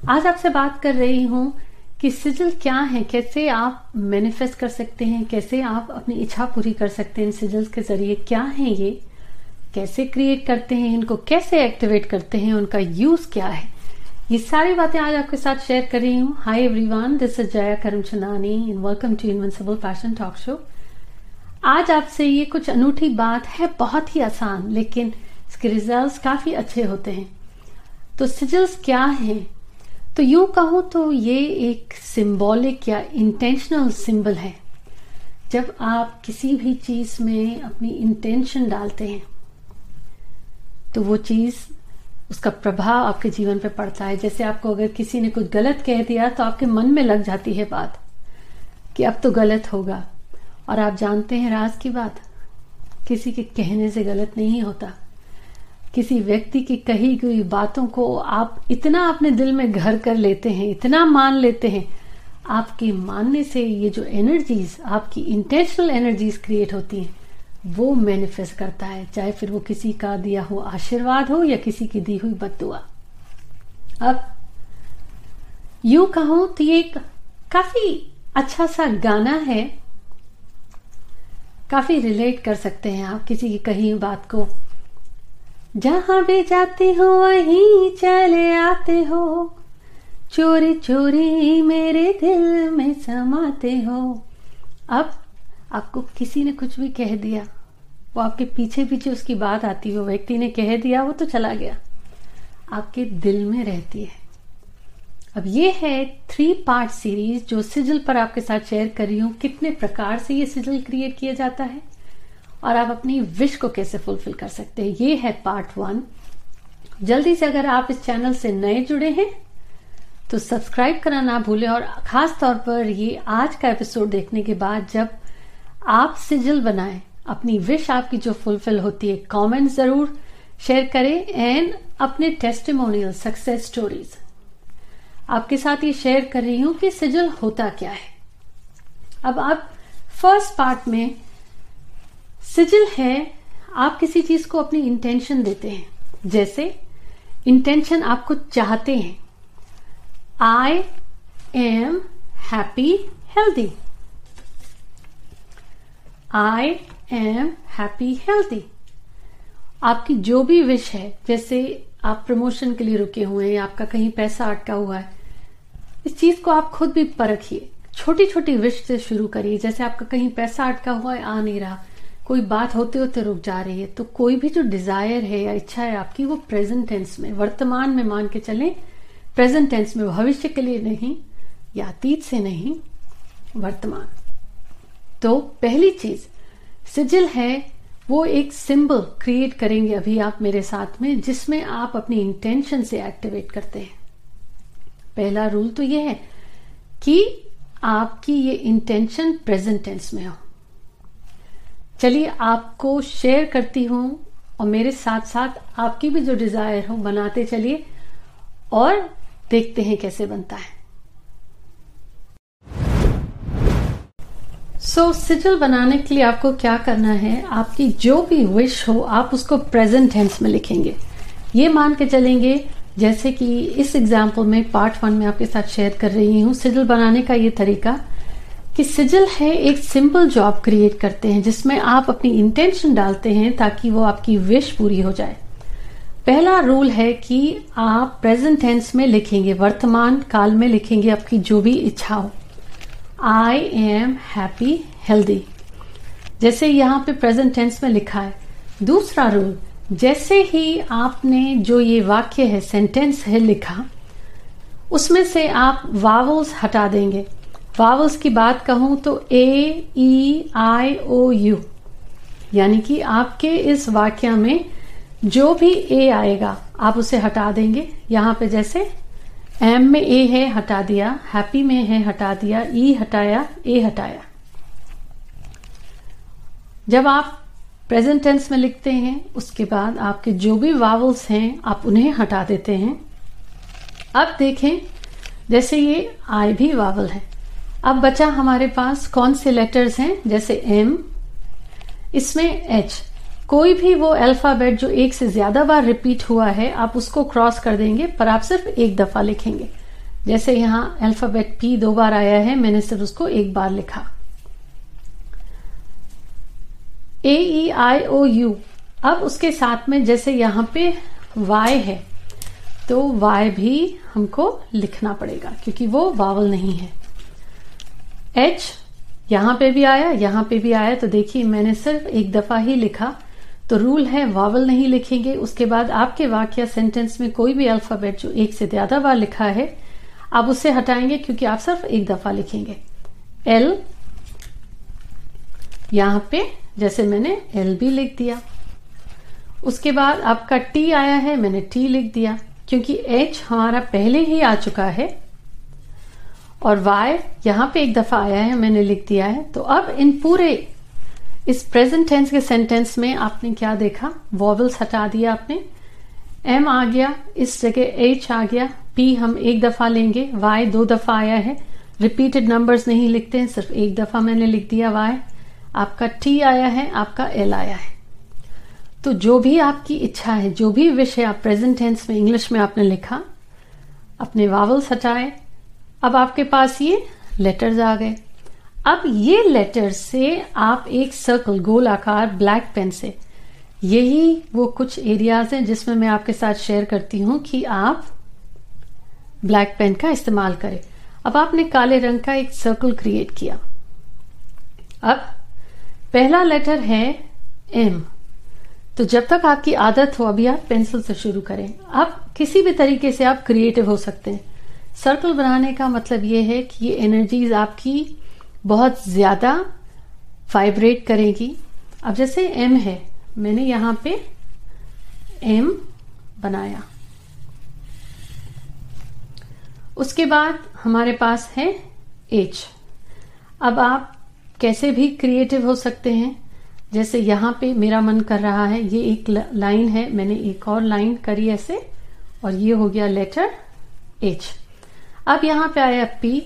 आज आपसे बात कर रही हूँ कि सिजल क्या है, कैसे आप मैनिफेस्ट कर सकते हैं, कैसे आप अपनी इच्छा पूरी कर सकते हैं, सिजल्स के ज़रिए क्या है ये, कैसे क्रिएट करते हैं, इनको कैसे एक्टिवेट करते हैं, उनका यूज़ क्या है। ये सारी बातें आज आपके साथ शेयर कर रही हूँ। Hi everyone this is Jaya Karamchandani and welcome to invincible fashion talk show आज आपसे ये कुछ अनूठी बात है, बहुत ही आसान, लेकिन इसके रिजल्ट्स काफ़ी अच्छे होते हैं। तो सिजल्स क्या हैं? तो यूँ कहूँ तो ये एक सिंबॉलिक या इंटेंशनल सिंबल है। जब आप किसी भी चीज़ में अपनी इंटेंशन डालते हैं तो वो चीज़ उसका प्रभाव आपके जीवन पे पड़ता है। जैसे आपको अगर किसी ने कुछ गलत कह दिया तो आपके मन में लग जाती है बात कि अब तो गलत होगा। और आप जानते हैं राज की बात, किसी के कहने से गलत नहीं होता। किसी व्यक्ति की कही गई बातों को आप इतना अपने दिल में घर कर लेते हैं, इतना मान लेते हैं, आपके मानने से ये जो एनर्जीज आपकी इंटेंशनल एनर्जीज क्रिएट होती हैं, वो मैनिफेस्ट करता है, चाहे फिर वो किसी का दिया हो आशीर्वाद हो या किसी की दी हुई बदुआ अब, यू कहूँ तो ये एक काफ़ी अच्छा सा गाना है। काफ़ी रिलेट कर सकते हैं आप किसी की कही बात को। जहाँ भी जाते हो, वहीं चले आते हो। चोरी चोरी मेरे दिल में समाते हो। अब आपको किसी ने कुछ भी कह दिया, वो आपके पीछे पीछे उसकी बात आती वो व्यक्ति ने कह दिया, वो तो चला गया। आपके दिल में रहती है। अब ये है थ्री पार्ट सीरीज़ जो सिजल पर आपके साथ शेयर कर रही हूँ, कितने प्रकार से ये सिजल क्रिएट किया जाता है। और आप अपनी विश को कैसे फुलफिल कर सकते हैं? ये है पार्ट वन जल्दी से अगर आप इस चैनल से नए जुड़े हैं तो सब्सक्राइब करना ना भूलें और खास तौर पर ये आज का एपिसोड देखने के बाद जब आप सिजल बनाएँ, अपनी विश आपकी जो फुलफिल होती है कमेंट ज़रूर शेयर करें एंड अपने टेस्टिमोनियल सक्सेस स्टोरीज आपके साथ ये शेयर कर रही हूँ कि सिजल होता क्या है। अब आप फ़र्स्ट पार्ट में सिजल है, आप किसी चीज़ को अपनी इंटेंशन देते हैं। जैसे इंटेंशन आपको चाहते हैं। I am happy healthy I am happy healthy आपकी जो भी विश है, जैसे आप प्रमोशन के लिए रुके हुए हैं, आपका कहीं पैसा अटका हुआ है, इस चीज़ को आप खुद भी परखिए। छोटी छोटी विश से शुरू करिए। जैसे आपका कहीं पैसा अटका हुआ है, आ नहीं रहा। कोई बात होते होते रुक जा रही है तो कोई भी जो डिज़ायर है या इच्छा है आपकी, वो प्रेजेंट टेंस में, वर्तमान में मान के चले प्रेजेंट टेंस में भविष्य के लिए नहीं, या अतीत से नहीं, वर्तमान। तो पहली चीज़ सिजिल है, वो एक सिंबल क्रिएट करेंगे अभी आप मेरे साथ में, जिसमें आप अपनी इंटेंशन से एक्टिवेट करते हैं। पहला रूल तो ये है कि आपकी ये इंटेंशन प्रेजेंट टेंस में हो। चलिए आपको शेयर करती हूँ और मेरे साथ साथ आपकी भी जो डिज़ायर हो बनाते चलिए और देखते हैं कैसे बनता है। सो so, सिजल बनाने के लिए आपको क्या करना है? आपकी जो भी विश हो आप उसको प्रेजेंट टेंस में लिखेंगे। ये मान के चलेंगे जैसे कि इस एग्ज़ाम्पल में पार्ट वन में आपके साथ शेयर कर रही हूँ। सिजल बनाने का ये तरीका कि सिजल है एक सिंपल जॉब क्रिएट करते हैं, जिसमें आप अपनी इंटेंशन डालते हैं ताकि वो आपकी विश पूरी हो जाए। पहला रूल है कि आप प्रेजेंट टेंस में लिखेंगे, वर्तमान काल में लिखेंगे आपकी जो भी इच्छा हो। आई एम हैप्पी हेल्दी जैसे यहाँ पे प्रेजेंट टेंस में लिखा है। दूसरा रूल जैसे ही आपने जो ये वाक्य है सेंटेंस है लिखा, उसमें से आप वावल्स हटा देंगे। वावल्स की बात कहूँ तो ए ई आई ओ यू यानी कि आपके इस वाक्य में जो भी ए आएगा, आप उसे हटा देंगे। यहाँ पे जैसे एम में ए है, हटा दिया। हैप्पी में है, हटा दिया। ई हटाया ए हटाया। जब आप प्रेजेंट टेंस में लिखते हैं, उसके बाद आपके जो भी वावल्स हैं, आप उन्हें हटा देते हैं। अब देखें, जैसे ये आई भी वावल है। अब बचा हमारे पास कौन से लेटर्स हैं? जैसे एम इसमें एच कोई भी वो अल्फ़ाबेट जो एक से ज़्यादा बार रिपीट हुआ है, आप उसको क्रॉस कर देंगे, पर आप सिर्फ़ एक दफ़ा लिखेंगे। जैसे यहाँ अल्फ़ाबेट पी दो बार आया है, मैंने सिर्फ़ उसको एक बार लिखा। ए ई आई ओ यू अब उसके साथ में जैसे यहाँ पे वाई है तो वाई भी हमको लिखना पड़ेगा, क्योंकि वो वावल नहीं है। एच यहाँ पे भी आया, यहाँ पे भी आया तो देखिए मैंने सिर्फ़ एक दफ़ा ही लिखा। तो रूल है वावल नहीं लिखेंगे। उसके बाद आपके वाक्य सेंटेंस में कोई भी अल्फ़ाबेट जो एक से ज़्यादा बार लिखा है, आप उससे हटाएँगे क्योंकि आप सिर्फ़ एक दफ़ा लिखेंगे। एल यहाँ पे जैसे मैंने एल भी लिख दिया। उसके बाद आपका टी आया है, मैंने टी लिख दिया। क्योंकि एच हमारा पहले ही आ चुका है और वाई यहाँ पे एक दफ़ा आया है, मैंने लिख दिया है। तो अब इन पूरे, इस प्रेजेंट टेंस के सेंटेंस में आपने क्या देखा? वॉवल्स हटा दिया आपने। एम आ गया, इस जगह एच आ गया पी हम एक दफ़ा लेंगे वाई दो दफ़ा आया है। रिपीटेड नंबर्स नहीं लिखते हैं, सिर्फ़ एक दफ़ा मैंने लिख दिया वाई आपका टी आया है, आपका एल आया है। तो जो भी आपकी इच्छा है, जो भी विषय आप प्रेजेंट टेंस में इंग्लिश में आपने लिखा, अपने वावल्स हटाए अब आपके पास ये लेटर्स आ गए। अब ये लेटर से आप एक सर्कल गोल आकार ब्लैक पेन से, यही वो कुछ एरियाज़ हैं जिसमें मैं आपके साथ शेयर करती हूँ कि आप ब्लैक पेन का इस्तेमाल करें। अब आपने काले रंग का एक सर्कल क्रिएट किया। अब पहला लेटर है एम तो जब तक आपकी आदत हो, अभी आप पेंसिल से शुरू करें। आप किसी भी तरीके से आप क्रिएटिव हो सकते हैं। सर्कल बनाने का मतलब ये है कि ये एनर्जीज आपकी बहुत ज़्यादा वाइब्रेट करेगी। अब जैसे एम है, मैंने यहाँ पे एम बनाया। उसके बाद हमारे पास है एच अब आप कैसे भी क्रिएटिव हो सकते हैं। जैसे यहाँ पे मेरा मन कर रहा है, ये एक लाइन है, मैंने एक और लाइन करी ऐसे, और ये हो गया लेटर एच अब यहाँ पे आया पी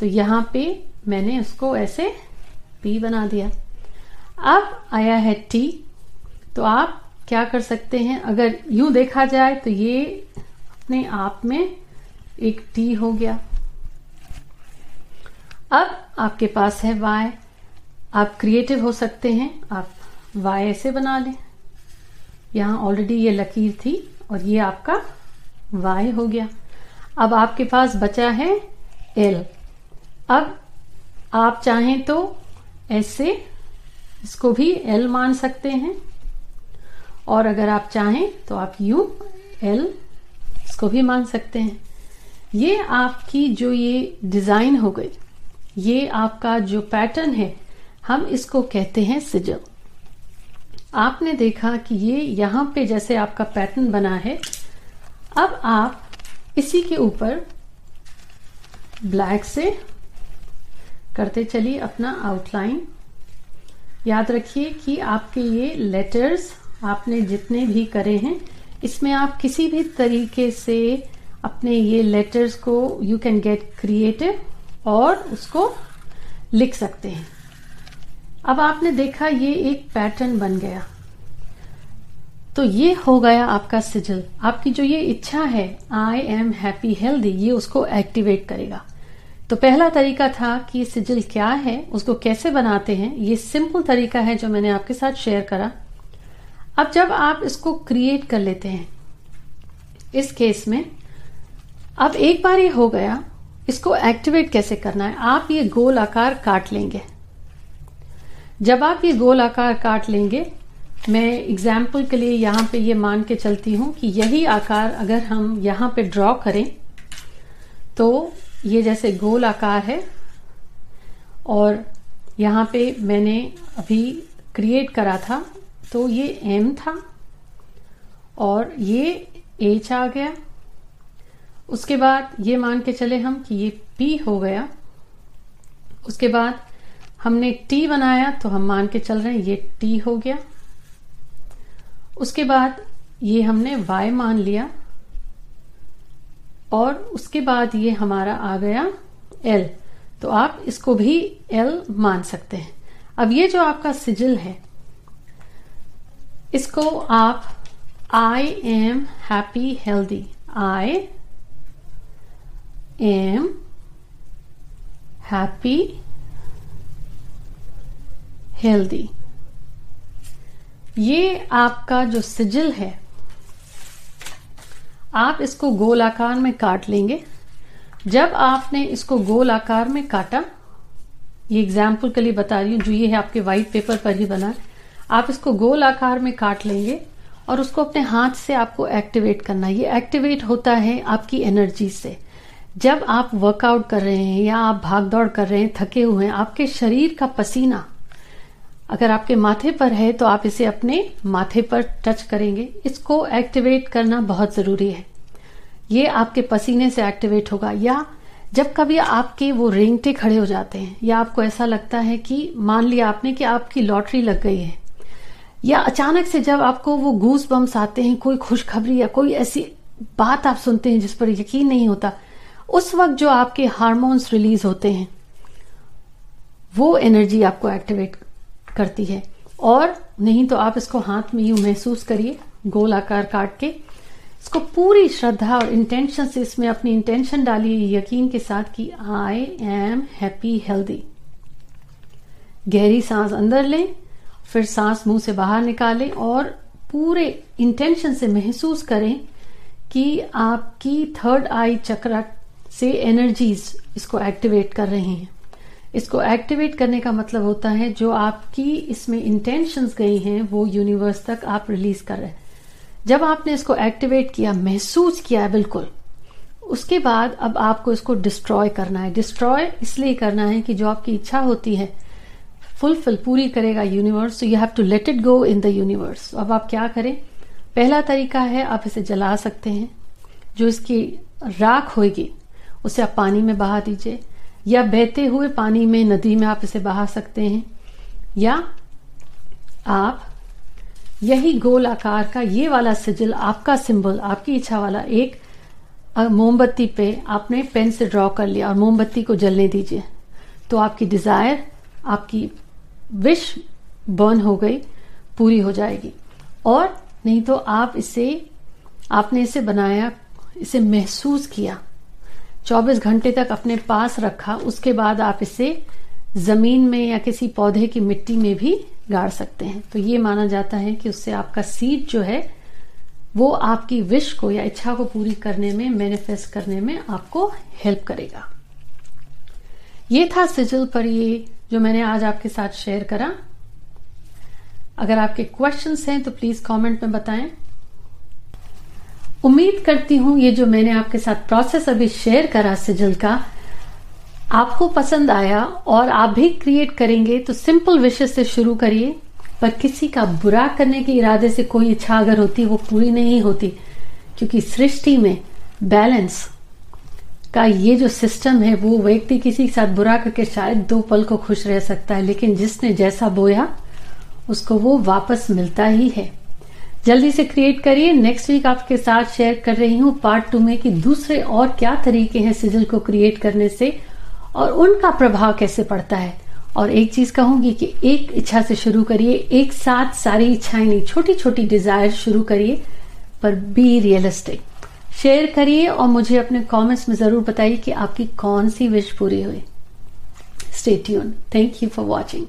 तो यहाँ पे मैंने उसको ऐसे पी बना दिया। अब आया है टी तो आप क्या कर सकते हैं? अगर यूँ देखा जाए तो ये अपने आप में एक टी हो गया। अब आपके पास है वाई आप क्रिएटिव हो सकते हैं। आप वाई ऐसे बना लें। यहाँ ऑलरेडी ये लकीर थी और ये आपका वाई हो गया। अब आपके पास बचा है एल अब आप चाहें तो ऐसे इसको भी एल मान सकते हैं। और अगर आप चाहें तो आप यू एल इसको भी मान सकते हैं। ये आपकी जो ये डिज़ाइन हो गई, ये आपका जो पैटर्न है, हम इसको कहते हैं सिजल आपने देखा कि ये यहाँ पे जैसे आपका पैटर्न बना है, अब आप इसी के ऊपर ब्लैक से करते चलिए अपना आउटलाइन याद रखिए कि आपके ये लेटर्स आपने जितने भी करे हैं, इसमें आप किसी भी तरीके से अपने ये लेटर्स को यू कैन गेट क्रिएटिव और उसको लिख सकते हैं। अब आपने देखा ये एक पैटर्न बन गया। तो ये हो गया आपका सिजल आपकी जो ये इच्छा है आई एम हैप्पी हेल्दी ये उसको एक्टिवेट करेगा। तो पहला तरीका था कि सिजल क्या है, उसको कैसे बनाते हैं, ये सिंपल तरीका है जो मैंने आपके साथ शेयर करा। अब जब आप इसको क्रिएट कर लेते हैं, इस केस में, अब एक बार ये हो गया, इसको एक्टिवेट कैसे करना है, आप ये गोल आकार काट लेंगे। जब आप ये गोल आकार काट लेंगे मैं एग्ज़ाम्पल के लिए यहाँ पे ये मान के चलती हूँ कि यही आकार अगर हम यहाँ पे ड्रॉ करें तो ये जैसे गोल आकार है और यहाँ पे मैंने अभी क्रिएट करा था तो ये एम था और ये एच आ गया। उसके बाद ये मान के चले हम कि ये पी हो गया। उसके बाद हमने टी बनाया तो हम मान के चल रहे हैं, ये टी हो गया। उसके बाद ये हमने वाई मान लिया और उसके बाद ये हमारा आ गया एल तो आप इसको भी एल मान सकते हैं। अब ये जो आपका सिजिल है, इसको आप I am happy healthy I am happy healthy ये आपका जो सिजिल है, आप इसको गोल आकार में काट लेंगे। जब आपने इसको गोल आकार में काटा, ये एग्ज़ाम्पल के लिए बता रही हूँ, जो ये है आपके व्हाइट पेपर पर ही बना। आप इसको गोल आकार में काट लेंगे और उसको अपने हाथ से आपको एक्टिवेट करना ये एक्टिवेट होता है आपकी एनर्जी से। जब आप वर्कआउट कर रहे हैं या आप भाग दौड़ कर रहे हैं, थके हुए हैं, आपके शरीर का पसीना अगर आपके माथे पर है तो आप इसे अपने माथे पर टच करेंगे। इसको एक्टिवेट करना बहुत ज़रूरी है। ये आपके पसीने से एक्टिवेट होगा। या जब कभी आपके वो रेंगटे खड़े हो जाते हैं, या आपको ऐसा लगता है कि मान लिया आपने कि आपकी लॉटरी लग गई है, या अचानक से जब आपको वो गूस बम्स आते हैं, कोई खुशखबरी या कोई ऐसी बात आप सुनते हैं जिस पर यकीन नहीं होता, उस वक्त जो आपके हार्मोन्स रिलीज़ होते हैं, वो एनर्जी आपको एक्टिवेट करती है। और नहीं तो आप इसको हाथ में यूँ महसूस करिए, गोल आकार काट के। इसको पूरी श्रद्धा और इंटेंशन से इसमें अपनी इंटेंशन डालिए, यकीन के साथ कि आई एम हैप्पी हेल्दी गहरी सांस अंदर लें, फिर सांस मुँह से बाहर निकालें और पूरे इंटेंशन से महसूस करें कि आपकी थर्ड आई चक्र से एनर्जीज इसको एक्टिवेट कर रही हैं। इसको एक्टिवेट करने का मतलब होता है जो आपकी इसमें इंटेंशंस गई हैं, वो यूनिवर्स तक आप रिलीज़ कर रहे हैं। जब आपने इसको एक्टिवेट किया, महसूस किया बिल्कुल, उसके बाद अब आपको इसको डिस्ट्रॉय करना है। डिस्ट्रॉय इसलिए करना है कि जो आपकी इच्छा होती है फुलफिल पूरी करेगा universe you have to let it go in the universe अब आप क्या करें? पहला तरीका है, आप इसे जला सकते हैं। जो इसकी राख होगी, उसे आप पानी में बहा दीजिए। या बहते हुए पानी में, नदी में आप इसे बहा सकते हैं, या आप यही गोल आकार का, ये वाला सिजिल, आपका सिंबल, आपकी इच्छा वाला एक मोमबत्ती पे आपने पेन से ड्रॉ कर लिया और मोमबत्ती को जलने दीजिए। तो आपकी डिज़ायर, आपकी विश बर्न हो गई, पूरी हो जाएगी। और नहीं तो आप इसे, आपने इसे बनाया, इसे महसूस किया। 24 घंटे तक अपने पास रखा, उसके बाद आप इसे ज़मीन में या किसी पौधे की मिट्टी में भी गाड़ सकते हैं। तो ये माना जाता है कि उससे आपका सीड जो है, वो आपकी विश को या इच्छा को पूरी करने में मैनिफेस्ट करने में आपको हेल्प करेगा। ये था सिजल पर ये जो मैंने आज आपके साथ शेयर करा। अगर आपके क्वेश्चंस हैं तो प्लीज़ कमेंट में बताएँ। उम्मीद करती हूँ ये जो मैंने आपके साथ प्रोसेस अभी शेयर करा सिजल का, आपको पसंद आया और आप भी क्रिएट करेंगे तो सिंपल विशेष से शुरू करिए, पर किसी का बुरा करने के इरादे से कोई इच्छा अगर होती, वो पूरी नहीं होती, क्योंकि सृष्टि में बैलेंस का ये जो सिस्टम है, वो व्यक्ति किसी के साथ बुरा करके शायद दो पल को खुश रह सकता है, लेकिन जिसने जैसा बोया, उसको वो वापस मिलता ही है। जल्दी से क्रिएट करिए। नेक्स्ट वीक आपके साथ शेयर कर रही हूँ पार्ट टू में कि दूसरे और क्या तरीके हैं सिजल को क्रिएट करने से और उनका प्रभाव कैसे पड़ता है। और एक चीज़ कहूँगी कि एक इच्छा से शुरू करिए। एक साथ सारी इच्छाएँ नहीं छोटी छोटी डिज़ायर शुरू करिए, पर बी रियलिस्टिक शेयर करिए और मुझे अपने कमेंट्स में ज़रूर बताइए कि आपकी कौन सी विश पूरी हुई। Stay tune thank you for watching